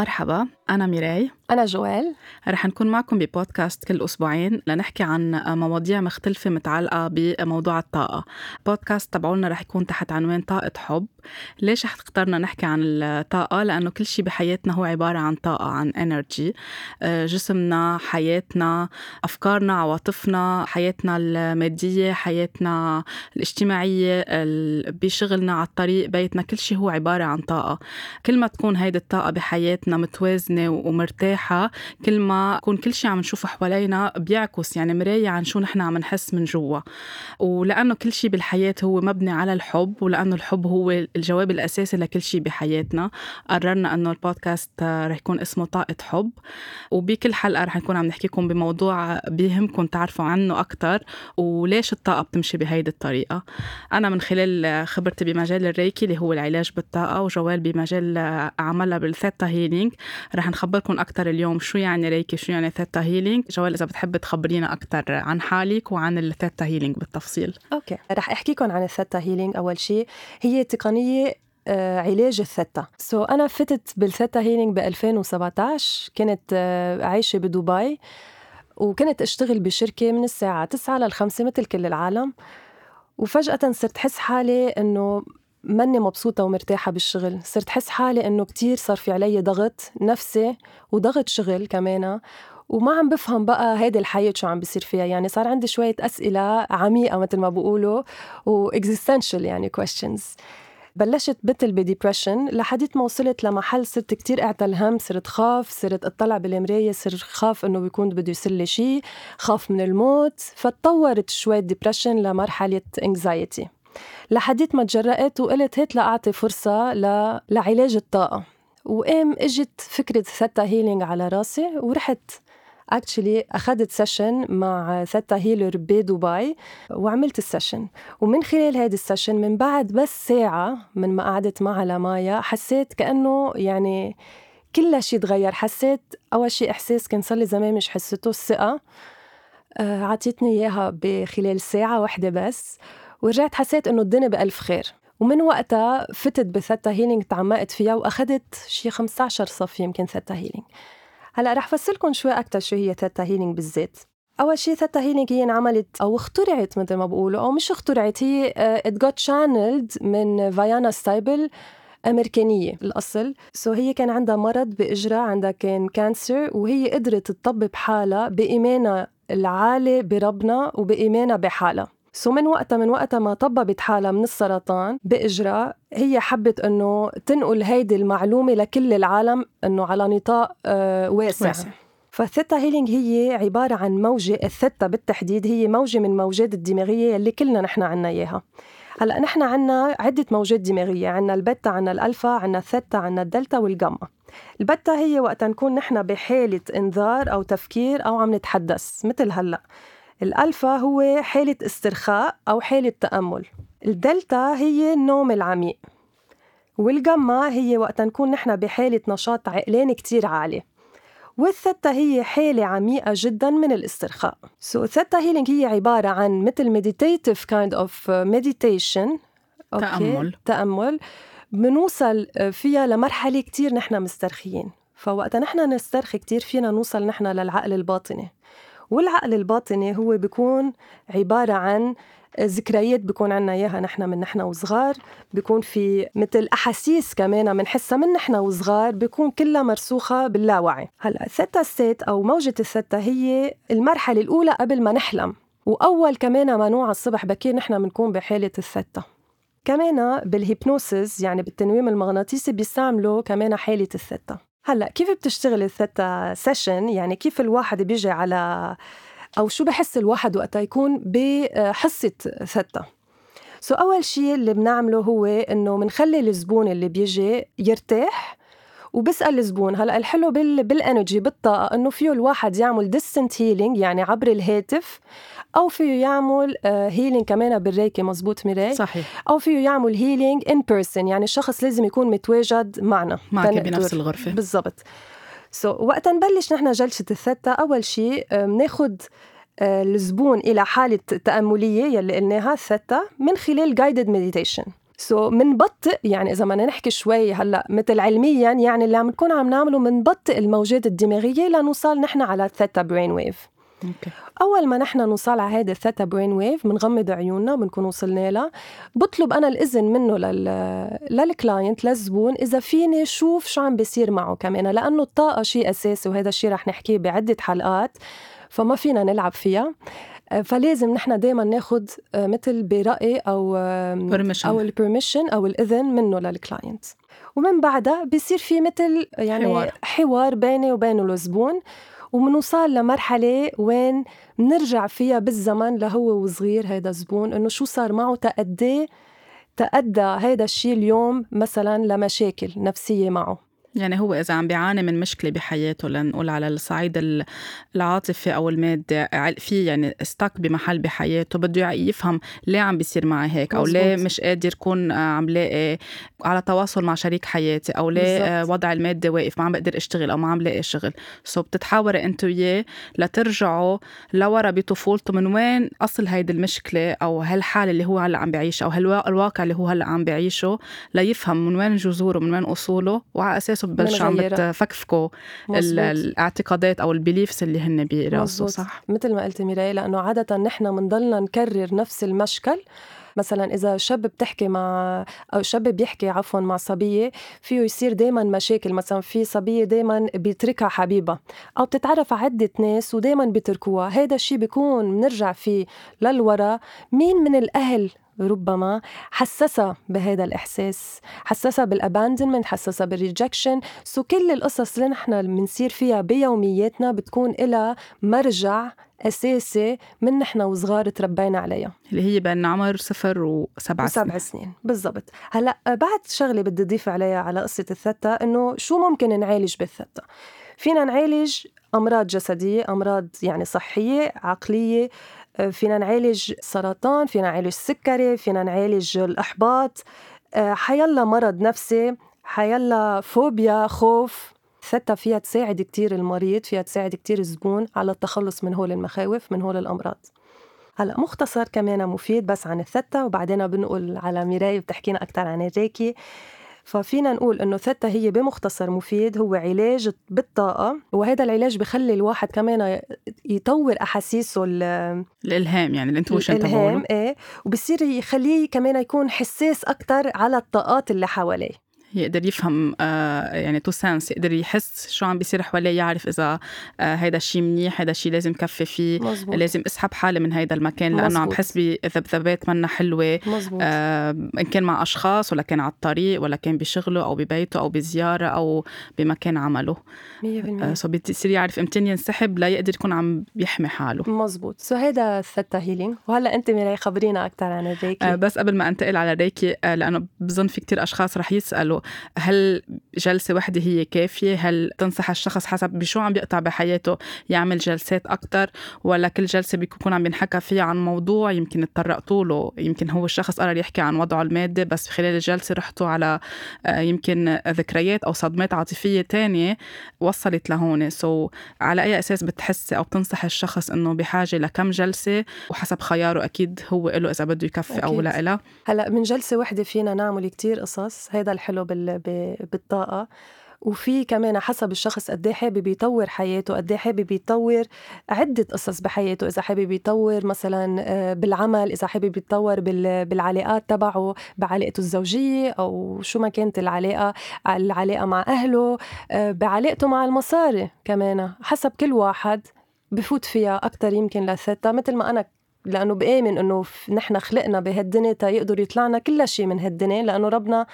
مرحبا أنا ميراي. أنا جوال. رح نكون معكم ببودكاست كل أسبوعين لنحكي عن مواضيع مختلفة متعلقة بموضوع الطاقة. بودكاست تبعولنا رح يكون تحت عنوان طاقة حب. ليش اخترنا نحكي عن الطاقة؟ لأنه كل شيء بحياتنا هو عبارة عن طاقة عن انرجي جسمنا حياتنا أفكارنا عواطفنا حياتنا المادية حياتنا الاجتماعية بشغلنا على الطريق بيتنا كل شيء هو عبارة عن طاقة. كل ما تكون هيدي الطاقة بحياتنا متوازنة ومرتاحة كل ما يكون كل شيء عم نشوفه حوالينا بيعكس يعني مراية عن شو نحن عم نحس من جوا. ولأنه كل شيء بالحياة هو مبني على الحب ولأنه الحب هو الجواب الأساسي لكل شيء بحياتنا. قررنا أنه البودكاست رح يكون اسمه طاقة حب. وبكل حلقة رح نكون عم نحكيكم بموضوع بيهمكم تعرفوا عنه أكتر وليش الطاقة بتمشي بهيدي الطريقة. أنا من خلال خبرتي بمجال الريكي اللي هو العلاج بالطاقة وجوال بمجال عملها بال theta healing رح نخبركم أكتر اليوم شو يعني ريكي؟ شو يعني theta healing جوال إذا بتحب تخبرينا أكتر عن حالك وعن ال theta healing بالتفصيل. okay رح أحكيكم عن ال theta healing أول شيء هي تقنية آه، علاج ال theta so, أنا فتت بال theta healing ب 2017 كنت آه، عايشة بدبي. وكنت أشتغل بشركة من الساعة 9 لل 5 مثل كل العالم. وفجأة صرت حس حالي إنه ماني مبسوطة ومرتاحة بالشغل. صرت حس حالي إنه كتير صار في علي ضغط نفسي وضغط شغل كمان. وما عم بفهم بقى هيدي الحياة شو عم بيصير فيها. يعني صار عندي شوية أسئلة عميقة مثل ما بقولوا و existential يعني questions. بلشت بتل بديبرشن لحديت ما وصلت لمحل صرت كتير اعتل هم صرت خاف صرت أطلع بالمراية صرت خاف إنه بيكون بده يصير لي شيء خاف من الموت. فتطورت شوي depression لمرحلة anxiety لحديت ما تجرأت وقلت هيك لأعطي فرصة ل... لعلاج الطاقة. وقام إجت فكرة theta healing على راسي ورحت actually أخذت session مع theta healer بدبي وعملت ال session ومن خلال هذه ال session من بعد بس ساعة من ما قعدت معها لمايا حسيت كأنه يعني كل شيء تغير. حسيت أول شيء إحساس كان صار لي زمان مش حسيته الثقة آه، عطيتني إياها بخلال ساعة واحدة بس. ورجعت حسيت إنه الدنيا بألف خير. ومن وقتها فتت ب theta healing تعمقت فيها وأخذت شي 15 صف يمكن theta healing هلأ رح فسركم شوي أكثر شو هي theta healing بالذات. أول شيء theta healing هي انعملت أو اخترعت مثل ما بقولوا أو مش اخترعت هي it got channeled من فيانا ستايبل أمريكانية الأصل. so هي كان عندها مرض بإجرها عندها كان cancer وهي قدرت تطبب حالها بإيمانها العالي بربنا وبإيمانها بحالها. so من وقتها من وقتها ما طببت حالها من السرطان بإجرها هي حبت إنه تنقل هيدي المعلومة لكل العالم إنه على نطاق آه واسع, واسع. فال theta healing هي عبارة عن موجة الثيتا بالتحديد هي موجة من موجات الدماغية اللي كلنا نحن عنا إياها. هلأ نحن عنا عدة موجات دماغية عنا البيتا عنا الألفا عنا الثيتا عنا الدلتا والجاما. البتا هي وقت نكون نحن بحالة إنذار أو تفكير أو عم نتحدث مثل هلأ. الألفا هو حالة استرخاء أو حالة تأمل. الدلتا هي النوم العميق. والجاما هي وقت نكون نحن بحالة نشاط عقلاني كتير عالي. والثتا هي حالة عميقة جدا من الاسترخاء. so, theta healing هي عبارة عن مثل meditative kind of meditation. okay. تأمل. تأمل. بنوصل فيها لمرحلة كتير نحن مسترخيين. فوقتا نحن نسترخي كتير فينا نوصل نحن للعقل الباطني. والعقل الباطني هو بيكون عبارة عن ذكريات بيكون عنا إياها نحن من نحن وصغار. بيكون في مثل أحاسيس كمان بنحسها من نحن وصغار بيكون كلها مرسوخة باللاوعي. هلأ الثيتا state أو موجة الثيتا هي المرحلة الأولى قبل ما نحلم وأول كمان ما نوعى الصبح بكير نحن بنكون بحالة الثيتا كمان بال hypnosis يعني بالتنويم المغناطيسي بيستعملوا كمان حالة الثيتا هلا كيف بتشتغل الثيتا session يعني كيف الواحد بيجي على أو شو بيحس الواحد وقتها يكون بحصة ثيتا so أول شيء اللي بنعمله هو إنه بنخلي الزبون اللي بيجي يرتاح وبسأل الزبون. هلا الحلو بال بال energy بالطاقة إنه فيه الواحد يعمل distant healing يعني عبر الهاتف أو فيه يعمل healing آه، كمان بالريكي مزبوط ميراي؟ صحيح. أو فيه يعمل healing in person يعني الشخص لازم يكون متواجد معنا معك بنفس الغرفة. بالضبط. so, وقت نبلش نحن جلسة الثتا أول شيء بناخذ آه، الزبون إلى حالة تأملية يلي قلناها الثتا من خلال guided meditation so, منبطئ يعني إذا بدنا نحكي شوي هلأ مثل علميا يعني اللي عم نكون عم نعمله منبطئ الموجات الدماغية لنوصل نحن على الثيتا brain wave okay. أول ما نحن نوصل على هيدي الثيتا brain wave بنغمض عيوننا بنكون وصلنا لها. بطلب أنا الإذن منه لل لل client للزبون إذا فيني شوف شو عم بيصير معه كمان. لأنه الطاقة شيء أساسي وهذا الشيء رح نحكيه بعدة حلقات فما فينا نلعب فيها. فلازم نحن دائما ناخذ مثل برأي أو Permission. أو ال permission أو الإذن منه لل client ومن بعدها بيصير في مثل يعني حوار. حوار بيني وبين الزبون. ومنوصل لمرحلة وين بنرجع فيها بالزمن لهو وصغير هيدا الزبون إنه شو صار معه تأدي تأدى هيدا الشيء اليوم مثلا لمشاكل نفسية معه. يعني هو إذا عم بيعاني من مشكلة بحياته لنقول على الصعيد ال- العاطفي أو المادي في يعني استك بمحل بحياته بده يفهم ليه عم بيصير معي هيك أو ليه. مش قادر كون آه، عم لاقي على تواصل مع شريك حياتي أو ليه آه،. وضع المادي واقف ما عم بقدر أشتغل أو ما عم لاقي شغل so بتتحاوري أنت وياه لترجعوا لورا بطفولته من وين أصل هيدي المشكلة أو هالحالة اللي هو هلأ عم بيعيشها أو هالواقع اللي هو هلأ عم بيعيشه ليفهم من وين جذوره من وين أصوله وعلى أساسه ببلشوا عم. بتفكفكوا. الأعتقادات أو ال beliefs اللي هن براسه. صح مثل ما قلتي ميراي لأنه عاده نحن بنضلنا نكرر نفس المشكل مثلا إذا شاب بتحكي مع أو شاب بيحكي عفوا مع صبية فيه يصير دائما مشاكل مثلا في صبية دائما بيتركها حبيبها أو بتتعرف على عدة ناس ودائما بيتركوها هذا الشيء بيكون بنرجع فيه للورا مين من الأهل ربما حسسها بهذا الإحساس حسسها بال abandonment حسسها بال rejection so كل القصص اللي نحن بنصير فيها بيومياتنا بتكون إلها مرجع أساسي من نحن وصغار تربينا عليها. اللي هي بين عمر صفر وسبعة سبع سنين. سنين. بالضبط. هلأ بعد شغلة بدي اضيف عليها على قصة الثتا إنه شو ممكن نعالج بالثتا فينا نعالج أمراض جسدية أمراض يعني صحية عقلية آه، فينا نعالج سرطان فينا نعالج سكري فينا نعالج الإحباط. آه، حيلا مرض نفسي حيلا فوبيا خوف. ثتا فيها تساعد كتير المريض فيها تساعد كتير الزبون على التخلص من هول المخاوف من هول الأمراض. هلا مختصر كمان مفيد بس عن الثتا وبعدين بنقول على ميراي بتحكينا أكثر عن الريكي ففينا نقول إنه ثتا هي بمختصر مفيد هو علاج بالطاقة وهذا العلاج بخلي الواحد كمان يطور أحاسيسه ال- الإلهام يعني ال intuition الإلهام تبعوله إيه. وبصير يخليه كمان يكون حساس أكثر على الطاقات اللي حواليه. يقدر يفهم آه يعني to sense يقدر يحس شو عم بيصير حواليه يعرف إذا آه هيدا الشيء منيح هيدا الشيء لازم كفي فيه مزبوط. لازم اسحب حالي من هيدا المكان لأنه عم. بحس بذبذبات منا حلوة مزبوط. آه إن كان مع أشخاص ولا كان على الطريق ولا كان بشغله أو ببيته أو بزيارة أو بمكان عمله. 100% آه so بتصير يعرف إمتى ينسحب ليقدر يكون عم بيحمي حاله. مزبوط. so هيدا ال theta healing وهلأ أنت ميراي خبرينا أكثر عن الريكي. آه، بس قبل ما أنتقل على الريكي آه، لأنه بظن في كتير أشخاص رح يسألوا هل جلسة وحدة هي كافية؟ هل تنصح الشخص حسب بشو عم بيقطع بحياته يعمل جلسات أكثر ولا كل جلسة بيكون عم بينحكى فيها عن موضوع يمكن اتطرقتوا له؟ يمكن هو الشخص قرر يحكي عن وضعه المادي بس خلال الجلسة رحتوا على آه، يمكن ذكريات أو صدمات عاطفية تانية وصلت لهون. سو على أي أساس بتحسي أو بتنصح الشخص إنه بحاجة لكم جلسة؟ وحسب خياره أكيد هو له إذا بده يكفي أكيد. لا لا هلأ من جلسة وحدة فينا نعمل كتير قصص هيدا الحلو. بالطاقة. وفي كمان حسب الشخص قد إيه حابب يطور حياته قد إيه حابب يطور عدة قصص بحياته. إذا حابب يطور مثلا آه، بالعمل إذا حابب يتطور بال... بالعلاقات تبعه بعلاقته الزوجية أو شو ما كانت العلاقة العلاقة مع أهله آه، بعلاقته مع المصاري كمان. حسب كل واحد بفوت فيها أكثر يمكن للثتا مثل ما أنا لأنه بآمن إنه نحن خلقنا بهالدنيا تا يقدر يطلع لنا كل شيء من هالدنيا لأنه ربنا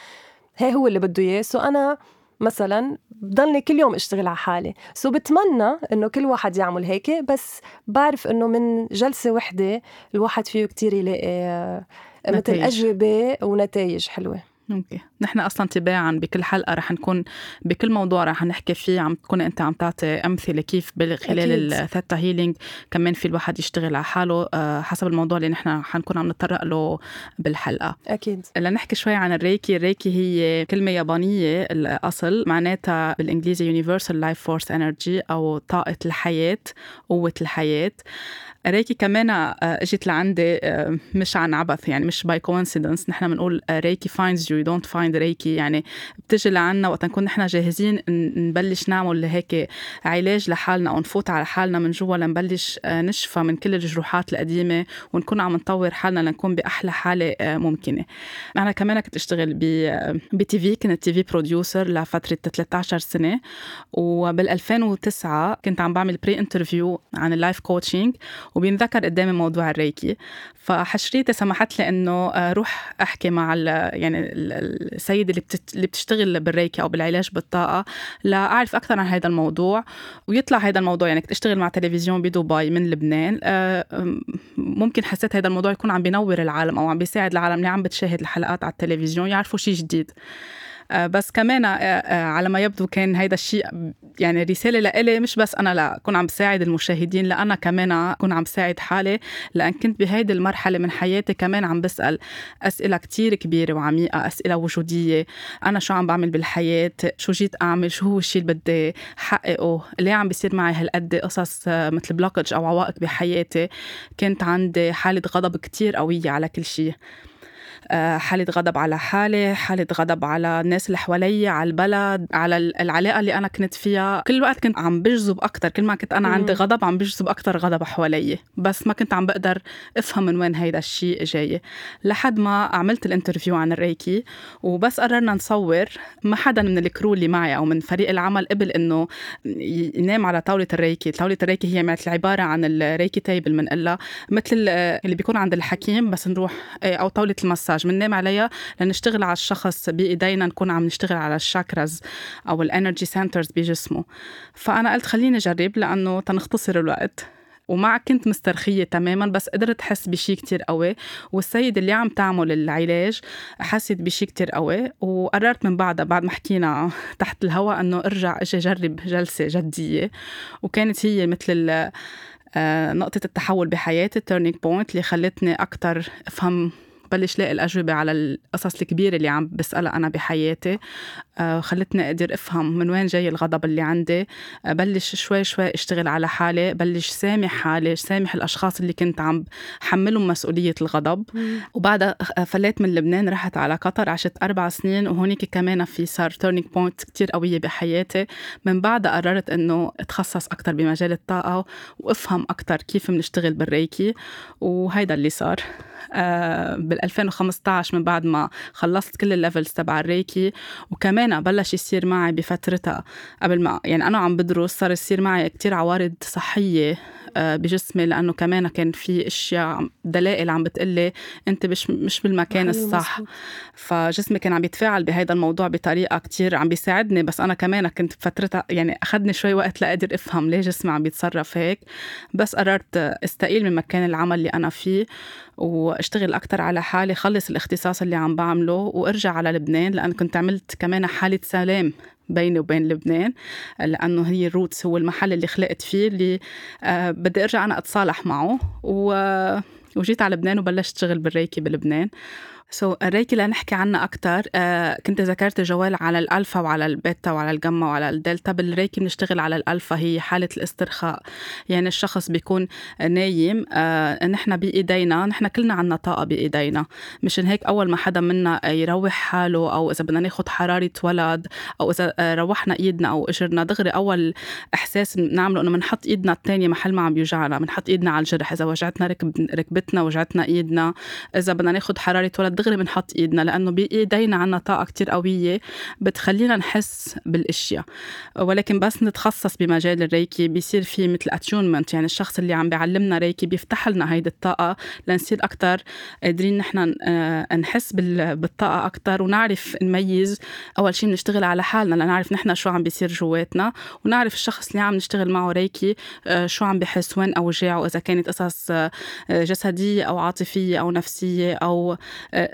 هي هو اللي بده إياه. so أنا مثلا بضلني كل يوم أشتغل على حالي. so بتمنى إنه كل واحد يعمل هيك بس بعرف إنه من جلسة وحدة الواحد فيه كتير يلاقي آه، مثل. أجوبة ونتائج حلوة. أوكي. نحن أصلا تباعا بكل حلقة رح نكون بكل موضوع رح نحكي فيه عم تكون أنت عم تعطي أمثلة كيف خلال ال theta healing كمان في الواحد يشتغل على حاله آه، حسب الموضوع اللي نحن حنكون عم نتطرق له بالحلقة. أكيد. لنحكي شوي عن الريكي. الريكي هي كلمة يابانية الأصل معناتها بالإنجليزي universal life force energy أو طاقة الحياة قوة الحياة. ريكي كمان آه، إجت لعندي آه، مش عن عبث يعني مش by coincidence نحن بنقول ريكي finds you, you don't find ريكي يعني بتجي لعنا وقت نكون نحن جاهزين نبلش نعمل هيك علاج لحالنا أو نفوت على حالنا من جوا لنبلش آه، نشفى من كل الجروحات القديمة ونكون عم نطور حالنا لنكون بأحلى حالة ممكنة. أنا كمان كنت أشتغل ب TV كنت TV producer لفترة 13 سنة وبال 2009 كنت عم بعمل pre-interview عن ال life coaching وبينذكر قدامي موضوع الريكي. فحشريتي سمحت لي إنه آه، روح أحكي مع يعني السيده اللي بتشتغل بالريكي أو بالعلاج بالطاقة لاعرف أكثر عن هذا الموضوع. ويطلع هذا الموضوع يعني كنت أشتغل مع تلفزيون بدبي من لبنان. آه، ممكن حسيت هذا الموضوع يكون عم بينور العالم أو عم بيساعد العالم اللي عم بتشاهد الحلقات على التلفزيون يعرفوا شيء جديد. بس كمان آه، آه، على ما يبدو كان هيدا الشيء يعني رسالة لإلي مش بس أنا لأكون عم بساعد المشاهدين لأنا كمان أكون عم بساعد حالي لأن كنت بهيدي المرحلة من حياتي كمان عم بسأل أسئلة كتير كبيرة وعميقة أسئلة وجودية أنا شو عم بعمل بالحياة شو جيت أعمل شو هو الشيء اللي بدي حققه ليه عم بيصير معي هالقد قصص مثل بلوكج أو عوائق بحياتي كنت عندي حالة غضب كتير قوية على كل شيء. آه، حالة غضب على حالي حالة غضب على الناس اللي حوالي على البلد على العلاقة اللي أنا كنت فيها. كل وقت كنت عم بجذب أكتر كل ما كنت أنا عندي غضب عم بجذب أكتر غضب حوالي. بس ما كنت عم بقدر أفهم من وين هيدا الشيء جاي لحد ما عملت ال interview عن الريكي وبس قررنا نصور. ما حدا من ال crew اللي معي أو من فريق العمل قبل إنه ينام على طاولة الريكي. طاولة الريكي هي مثل عبارة عن الريكي table بنقلها مثل اللي بيكون عند الحكيم بس نروح إيه، أو طاولة المساج. مساج بننام عليها لنشتغل على الشخص بإيدينا نكون عم نشتغل على ال chakras أو ال energy centers بجسمه. فأنا قلت خليني أجرب لأنه تنختصر الوقت. وما كنت مسترخية تماما بس قدرت أحس بشي كتير قوي. والسيد اللي عم تعمل العلاج حست بشي كتير قوي وقررت من بعدها بعد ما حكينا تحت الهوا أنه أرجع أجي أجرب جلسة جدية. وكانت هي مثل آه، نقطة التحول بحياتي ال turning point اللي خلتني أكتر أفهم بلش لاقي الأجوبة على القصص الكبيرة اللي عم بسألها أنا بحياتي. آه، خلتني أقدر أفهم من وين جاي الغضب اللي عندي. آه، بلش شوي شوي أشتغل على حالي بلش سامح حالي سامح الأشخاص اللي كنت عم حملهم مسؤولية الغضب. وبعدها آه، فليت من لبنان رحت على قطر عشت أربع سنين وهونيك كمان في صار turning point كتير قوية بحياتي. من بعدها قررت إنه أتخصص أكتر بمجال الطاقة وأفهم أكتر كيف بنشتغل بالريكي وهيدا اللي صار. بال 2015 من بعد ما خلصت كل الليفلز تبع الريكي وكمان بلش يصير معي بفترتها قبل ما يعني أنا عم بدرس صار يصير معي كتير عوارض صحية بجسمي لأنه كمان كان في أشياء دلائل عم بتقلي أنت مش مش بالمكان الصح. فجسمي كان عم يتفاعل بهذا الموضوع بطريقة كتير عم بيساعدني بس أنا كمان كنت بفترتها يعني أخذني شوي وقت لاقدر أفهم ليه جسمي عم بيتصرف هيك. بس قررت أستقيل من مكان العمل اللي أنا فيه وأشتغل أكثر على حالي خلص الاختصاص اللي عم بعمله وأرجع على لبنان لأن كنت عملت كمان حالة سلام بيني وبين لبنان لأنه هي الروتس هو المحل اللي خلقت فيه اللي آه بدي أرجع أنا أتصالح معه و وجيت على لبنان وبلشت شغل بالريكي بلبنان. so, الريكي لنحكي عنها أكتر uh, كنت ذكرت جوا على الألفا وعلى البيتا وعلى الجاما وعلى الدلتا. بالريكي بنشتغل على الألفا هي حالة الاسترخاء. يعني الشخص بيكون نايم uh, نحن بإيدينا نحن كلنا عنا طاقة بإيدينا. مشان هيك أول ما حدا منا يروح حاله أو إذا بدنا ناخد حرارة ولد أو إذا روحنا إيدنا أو إجرنا دغري أول إحساس بنعمله إنه بنحط إيدنا الثانية محل ما عم بيوجعنا بنحط إيدنا على الجرح. إذا وجعتنا ركب ركبتنا وجعتنا إيدنا. إذا بدنا ناخد حرارة ولد دغري بنحط إيدنا لأنه بإيدينا عنا طاقة كتير قوية بتخلينا نحس بالأشياء. ولكن بس نتخصص بمجال الريكي بيصير في مثل attunement يعني الشخص اللي عم بيعلمنا ريكي بيفتح لنا هيدي الطاقة لنصير أكثر قادرين نحن آه، نحس بالطاقة أكثر ونعرف نميز أول شيء نشتغل على حالنا لنعرف نحن شو عم بيصير جواتنا ونعرف الشخص اللي عم نشتغل معه ريكي آه، شو عم بحس وين أوجاعه إذا كانت قصص آه، جسدية أو عاطفية أو نفسية أو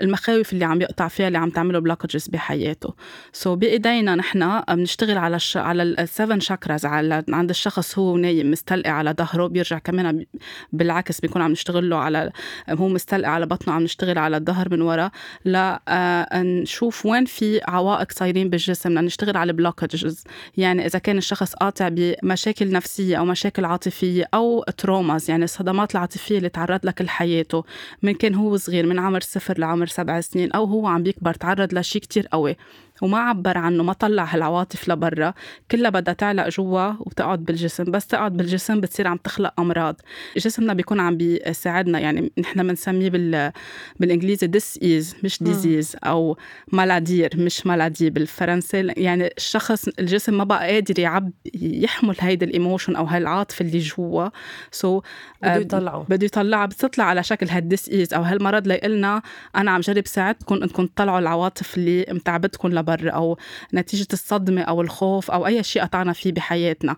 المخاوف اللي عم يقطع فيها اللي عم تعمله blockages بحياته. so بإيدينا نحن بنشتغل على الش... على ال seven chakras على عند الشخص هو نايم مستلقي على ظهره بيرجع كمان بالعكس بيكون عم نشتغل له على هو مستلقي على بطنه عم نشتغل على الظهر من ورا. لا آه وين في عوائق صايرين بالجسم لنشتغل على blockages يعني إذا كان الشخص قاطع بمشاكل نفسية أو مشاكل عاطفية أو traumas يعني الصدمات العاطفية اللي تعرض لها كل حياته من كان هو صغير من عمر صفر لعمر سبع سنين أو هو عم بيكبر تعرض لشيء كتير قوي. وما عبر عنه ما طلع هالعواطف لبرا. كلها بدها تعلق جوا وتقعد بالجسم بس تقعد بالجسم بتصير عم تخلق أمراض. جسمنا بيكون عم بيساعدنا يعني نحن بنسميه بال بالإنجليزي dis-ease مش disease أو mal à dire مش maladie بالفرنسي يعني الشخص الجسم ما بقى قادر يعب يحمل هيدا ال emotion أو هاي العاطفه اللي جوا. so, بده يطلعه. بده يطلعها بتطلع على شكل هال dis-ease أو هالمرض. ليقلنا أنا عم جرب ساعدكم إنكم تطلعوا العواطف اللي متعبتكم لبرا أو نتيجة الصدمة أو الخوف أو أي شيء قطعنا فيه بحياتنا.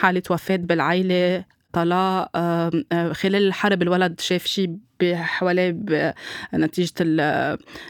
حالة وفاة بالعائله طلاق خلال الحرب الولد شاف شيء حواليه نتيجة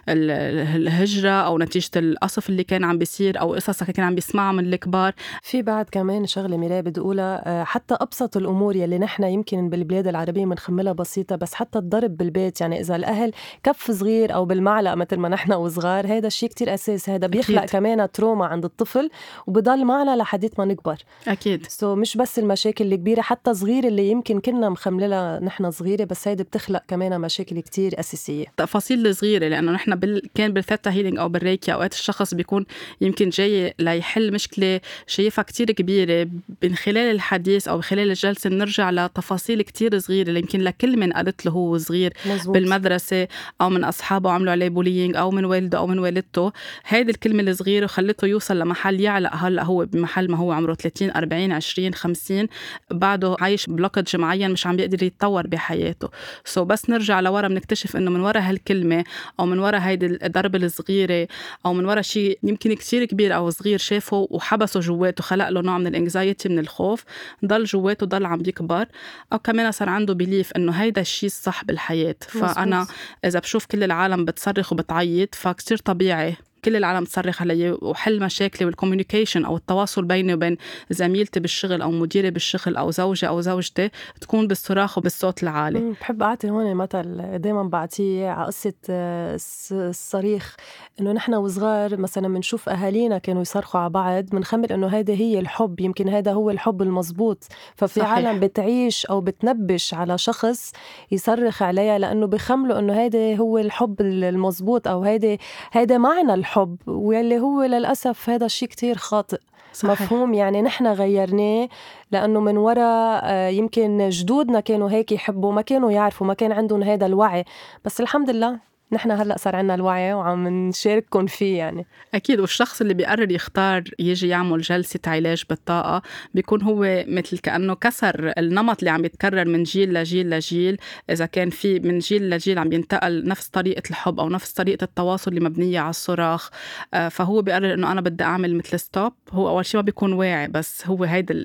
الهجرة أو نتيجة القصف اللي كان عم بيصير أو قصص كان عم بيسمعها من الكبار. في بعد كمان شغلة ميراي بدي أقولها حتى أبسط الأمور يلي نحن يمكن بالبلاد العربية بنخملها بسيطة بس حتى الضرب بالبيت يعني إذا الأهل كف صغير أو بالمعلقة مثل ما نحن وصغار هذا الشيء كتير أساس هذا بيخلق أكيد. كمان trauma عند الطفل وبضل معنا لحديت ما نكبر. أكيد. so مش بس المشاكل الكبيرة حتى صغير اللي يمكن كنا مخملها نحن صغيرة بس هيدي بتخلق كمان مشاكل كتير أساسية. تفاصيل صغيرة لأنه نحن بال... كان بال theta healing أو بالريكي أوقات الشخص بيكون يمكن جاي ليحل مشكلة شايفها كتير كبيرة. من خلال الحديث أو خلال الجلسة بنرجع لتفاصيل كتير صغيرة اللي يمكن لكل من قالت له هو صغير مزبوط. بالمدرسة أو من أصحابه عملوا عليه bullying أو من والده أو من والدته. هيدي الكلمة الصغيرة خلته يوصل لمحل يعلق هلأ هو بمحل ما هو عمره 30 40 20 50 بعده عايش blockage معين مش عم بيقدر يتطور بحياته. so بس نرجع لورا بنكتشف إنه من ورا هالكلمة أو من ورا هيدي الضربة الصغيرة أو من ورا شيء يمكن كثير كبير أو صغير شافه وحبسه جواته خلق له نوع من ال anxiety من الخوف ضل جواته ضل عم بيكبر أو كمان صار عنده belief إنه هيدا الشيء الصح بالحياة. فأنا إذا بشوف كل العالم بتصرخ وبتعيط فكتير طبيعي كل العالم تصرخ علي وحل مشاكلي وال communication أو التواصل بيني وبين زميلتي بالشغل أو مديري بالشغل أو زوجي أو زوجتي تكون بالصراخ وبالصوت العالي. بحب أعطي هون مثل دائما بعطيه على قصة آه، الصريخ. إنه نحن وصغار مثلا بنشوف أهالينا كانوا يصرخوا على بعض بنخمل إنه هذا هي الحب يمكن هذا هو الحب المزبوط. ففي صحيح. عالم بتعيش أو بتنبش على شخص يصرخ عليها لأنه بخملوا إنه هذا هو الحب المزبوط أو هذا هذا معنى الحب. واللي هو للأسف هذا الشيء كتير خاطئ. صحيح. مفهوم؟ يعني نحن غيرناه لأنه من وراء آه، يمكن جدودنا كانوا هيك يحبوا ما كانوا يعرفوا ما كان عندهم هذا الوعي. بس الحمد لله نحن هلأ صار عندنا الوعي وعم نشارككم فيه يعني. أكيد والشخص اللي بيقرر يختار يجي يعمل جلسة علاج بالطاقة بيكون هو مثل كأنه كسر النمط اللي عم يتكرر من جيل لجيل لجيل. إذا كان في من جيل لجيل عم ينتقل نفس طريقة الحب أو نفس طريقة التواصل اللي مبنية على الصراخ آه، فهو بيقرر إنه أنا بدي أعمل مثل ستوب هو أول شيء ما بيكون واعي بس هو هيدا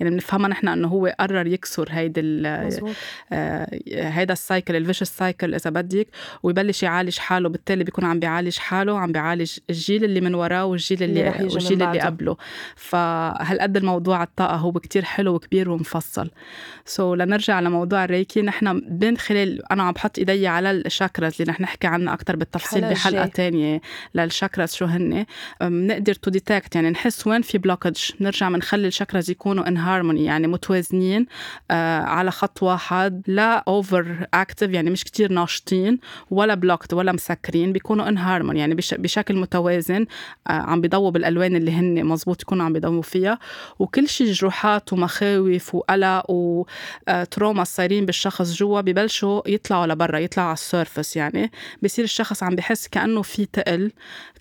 يعني بنفهمها نحن إنه هو قرر يكسر هيدا آه، هيدا ال cycle ال vicious cycle إذا بدك ويبلش ببلش يعالج حاله بالتالي بيكون عم بيعالج حاله عم بيعالج الجيل اللي من وراه والجيل اللي, اللي والجيل اللي قبله. فهالقد الموضوع الطاقة هو كتير حلو وكبير ومفصل؟ so, لنرجع لموضوع الريكي نحن من خلال أنا عم بحط إيدي على ال chakras اللي رح نحكي عنها أكتر بالتفصيل بحلقة تانية لل chakras شو هن. بنقدر to detect يعني نحس وين في blockage نرجع بنخلي ال chakras يكونوا in harmony يعني متوازنين آه على خط واحد لا over active يعني مش كتير ناشطين ولا blocked ولا مسكرين بيكونوا in harmony يعني بشكل متوازن آه، عم بيضووا بالألوان اللي هن مزبوط يكونوا عم بيضووا فيها. وكل شيء جروحات ومخاوف وقلق و trauma آه، صايرين بالشخص جوا ببلشوا يطلعوا لبرا يطلعوا على ال surface يعني. بصير الشخص عم بحس كأنه في تقل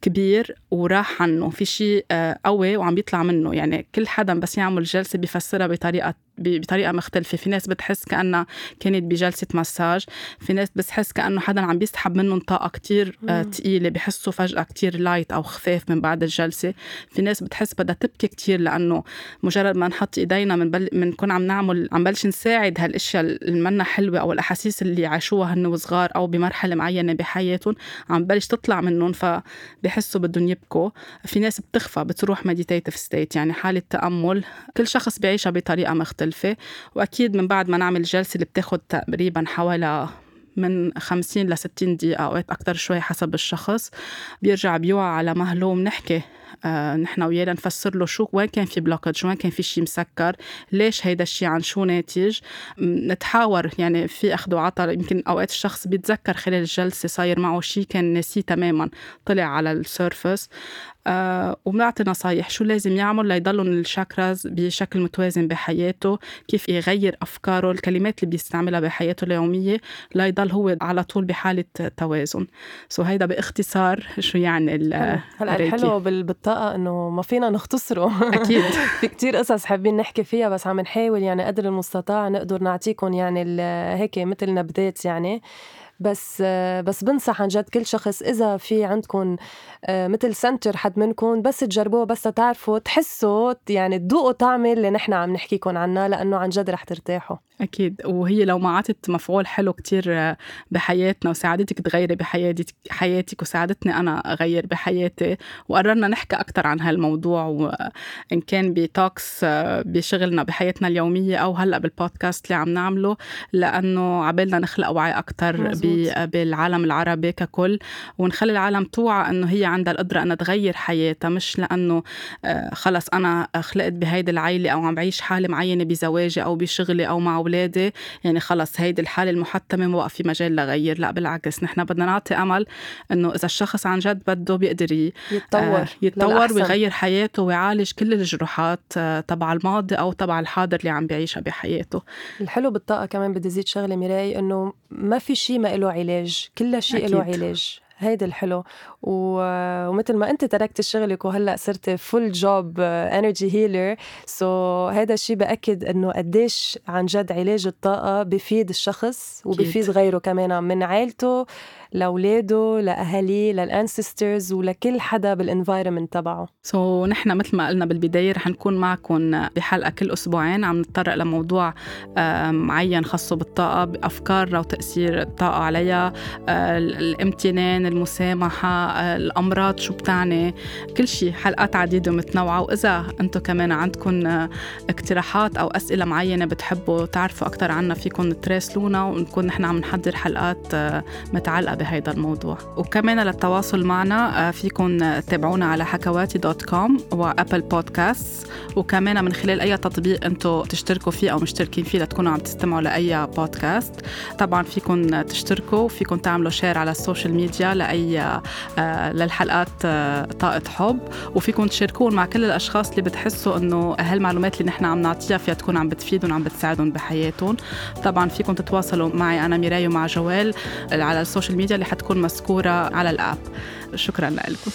كبير وراح عنه في شيء آه، قوي وعم بيطلع منه. يعني كل حدا بس يعمل جلسة بيفسرها بطريقة بطريقة مختلفة. في ناس بتحس كأنها كانت بجلسة مساج في ناس بتحس كأنه حدا عم بيسحب منهم طاقة كتير ثقيله بحسوا فجأة كتير لايت أو خفاف من بعد الجلسة. في ناس بتحس بدها تبكي كتير لأنه مجرد ما نحط إيدينا من بل... منكون عم نعمل عم بلش نساعد هالأشياء اللي منا حلوة أو الأحاسيس اللي عاشوها هن وصغار أو بمرحلة معينة بحياتهم عم بلش تطلع منهم. فبحسوا بدهم يبكوا. في ناس بتغفى بتروح meditative state يعني حالة تأمل. كل شخص بيعيشها بطريقة مختلفة. وأكيد من بعد ما نعمل جلسة اللي بتاخد تقريبا حوالي من 50 ل 60 دقيقة أوقات أكتر شوي حسب الشخص بيرجع بيوعى على مهله وبنحكي آه نحن وياه نفسر له شو وين كان في blockage وين كان في شيء مسكر ليش هيدا الشيء عن شو ناتج. نتحاور يعني في أخذ وعطاء يمكن أوقات الشخص بيتذكر خلال الجلسة صاير معه شيء كان ناسيه تماما طلع على ال surface آه وبنعطي نصايح شو لازم يعمل ليضلهم ال chakras بشكل متوازن بحياته كيف يغير أفكاره الكلمات اللي بيستعملها بحياته اليومية ليضل هو على طول بحالة توازن. so هيدا باختصار شو يعني هلا الحلو بالطاقة إنه ما فينا نختصره. أكيد. في كتير قصص حابين نحكي فيها بس عم نحاول يعني قدر المستطاع نقدر نعطيكم يعني هيك مثل نبذات يعني. بس بس بنصح عن جد كل شخص إذا في عندكم آه، مثل سنتر حد منكم بس تجربوه بس تعرفوا تحسوا يعني تذوقوا طعمه اللي نحن عم نحكيكم عنها لأنه عن جد رح ترتاحوا. أكيد. وهي لو ما عطت مفعول حلو كتير بحياتنا وساعدتك تغيري بحياتك حياتك وساعدتني أنا أغير بحياتي وقررنا نحكي أكتر عن هالموضوع وإن كان بتوكس بشغلنا بحياتنا اليومية أو هلأ بالبودكاست اللي عم نعمله لأنه عبالنا نخلق وعي أكتر بالعالم العربي ككل. ونخلي العالم توعى إنه هي عندها القدرة أنها تغير حياتها مش لأنه آه، خلص أنا خلقت بهيدي العيلة أو عم بعيش حالة معينة بزواجي أو بشغلي أو مع أولادي. يعني خلص هيدي الحالة المحتمة ما في مجال لغير. لا بالعكس نحن بدنا نعطي أمل إنه إذا الشخص عن جد بده بيقدر يتطور آه يتطور ويغير حياته ويعالج كل الجروحات آه تبع الماضي أو تبع الحاضر اللي عم بيعيشها بحياته. الحلو بالطاقة كمان بدي زيد شغلة ميراي إنه ما في شيء ما له علاج. كل شيء له علاج. هيدا الحلو. ومثل ما أنت تركت شغلك وهلأ صرتي full job energy healer so هذا الشيء بأكد إنه قديش عن جد علاج الطاقة بفيد الشخص وبفيد غيره كمان من عائلته لأولاده لأهاليه لل ancestors ولكل حدا بال environment تبعه. so, نحن مثل ما قلنا بالبداية رح نكون معكم بحلقة كل أسبوعين. عم نتطرق لموضوع معين خاصه بالطاقة بأفكار وتاثير الطاقة عليها آه، الامتنان المسامحة الأمراض شو بتعني كل شيء حلقات عديدة ومتنوعة. وإذا أنتم كمان عندكم اقتراحات أو أسئلة معينة بتحبوا تعرفوا أكثر عنا فيكم تراسلونا ونكون نحن عم نحضر حلقات متعلقة بهذا الموضوع. وكمان للتواصل معنا فيكم تتابعونا على حكواتي دوت كوم وأبل بودكاست. وكمان من خلال أي تطبيق أنتم تشتركوا فيه أو مشتركين فيه لتكونوا عم تستمعوا لأي بودكاست. طبعا فيكم تشتركوا فيكم تعملوا share على ال social media لأي للحلقات آه، طاقة حب. وفيكم تشاركون مع كل الأشخاص اللي بتحسوا إنه هالمعلومات اللي نحن عم نعطيها فيها تكون عم بتفيدهم عم بتساعدهم بحياتهم. طبعا فيكم تتواصلوا معي أنا ميراي ومع جوال على ال social media. اللي حتكون مذكورة على ال app. شكرا لكم.